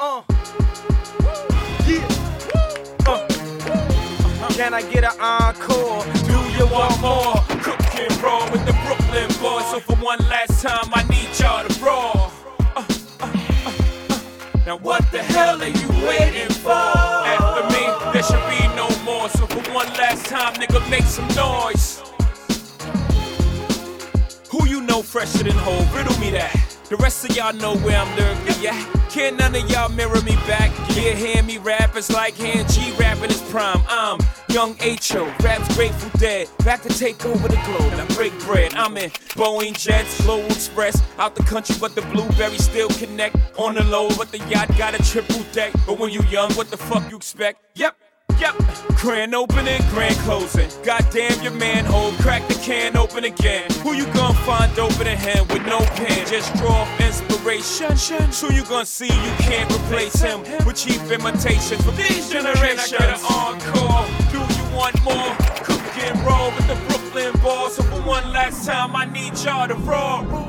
Uh. Yeah. Uh. Can I get an encore? Do you want more? Cooking roll with the Brooklyn boys. So for one last time, I need y'all to roll. Uh, uh, uh, uh. Now what the hell are you waiting for? After me, there should be no more. So for one last time, nigga, make some noise. Who you know fresher than whole? Riddle me that. The rest of y'all know where I'm lurking, yeah. Can't none of y'all mirror me back. Yeah, hear me rap, it's like hearing G rapping his prime. I'm young H.O., raps Grateful Dead. Back to take over the globe, now break bread. I'm in Boeing Jets, Global Express. Out the country, but the blueberries still connect. On the low, but the yacht got a triple deck. But when you young, what the fuck you expect? Yep. Yep. Grand opening, grand closing. Goddamn your manhole, crack the can open again. Who you gonna find open a hand with no pen? Just draw off inspiration. So you gonna see you can't replace him with cheap imitation from these generations. I got an encore. Do you want more? Cook and roll with the Brooklyn boys. So for one last time, I need y'all to roll.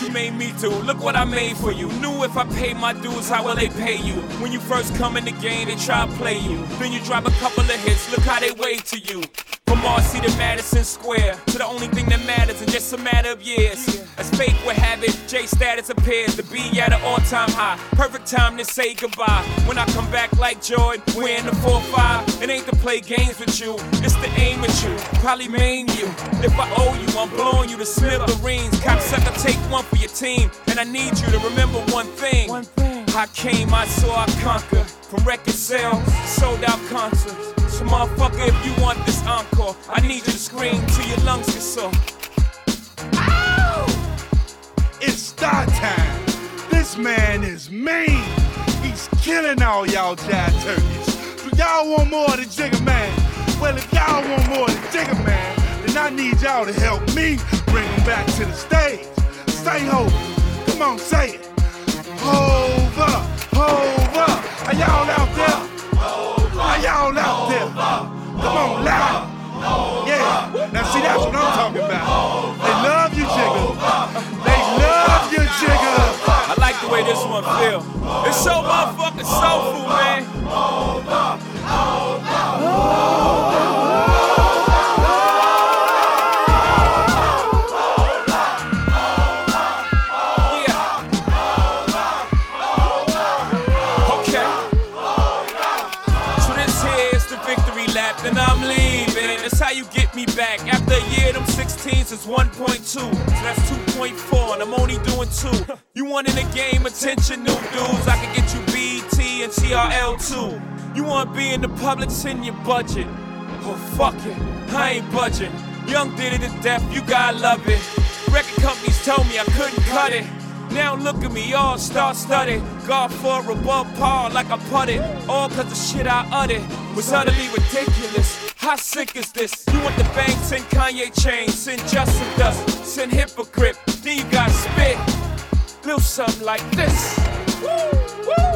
You made me do. Look what I made for you. Knew if I paid my dues, how will they pay you? When you first come in the game, they try to play you. Then you drop a couple of hits. Look how they wave to you. From Marcy to Madison Square, to the only thing that matters in just a matter of years. As fate would have it, J status appears to be at an all-time high. Perfect time to say goodbye. When I come back like Jordan, wearing the 4-5. It ain't to play games with you, it's to aim at you. Probably maim you. If I owe you, I'm blowing you to smithereens. Cocksucker, take one for your team. And I need you to remember one thing. I came, I saw, I conquer. From record sales, sold out concerts. So motherfucker, if you want this encore, I need you to scream till your lungs get sore. It's star time. This man is mean. He's killing all y'all jive turkeys. Do y'all want more of the Jigger Man? Well, if y'all want more of the Jigger Man, then I need y'all to help me bring him back to the stage. Say ho. Come on, say it. Talking about. They love you, Jigger. They love you, Jigger. I like the way this one feel. It's so motherfucking soulful, man. Me back. After a year, them 16s is 1.2. So that's 2.4, and I'm only doing two. You want in the game attention, new dudes? I can get you BT and TRL too. You want to be in the public, send your budget. Oh, fuck it, I ain't budging. Young did it to death, you gotta love it. Record companies told me I couldn't cut it. Now look at me, all star studded. God for above par like I putted. All cause the shit I uttered was utterly ridiculous. How sick is this? You want the bang, send Kanye chains, send Justin Dust, send Hypocrite, then you got spit. Little something like this. Woo, woo.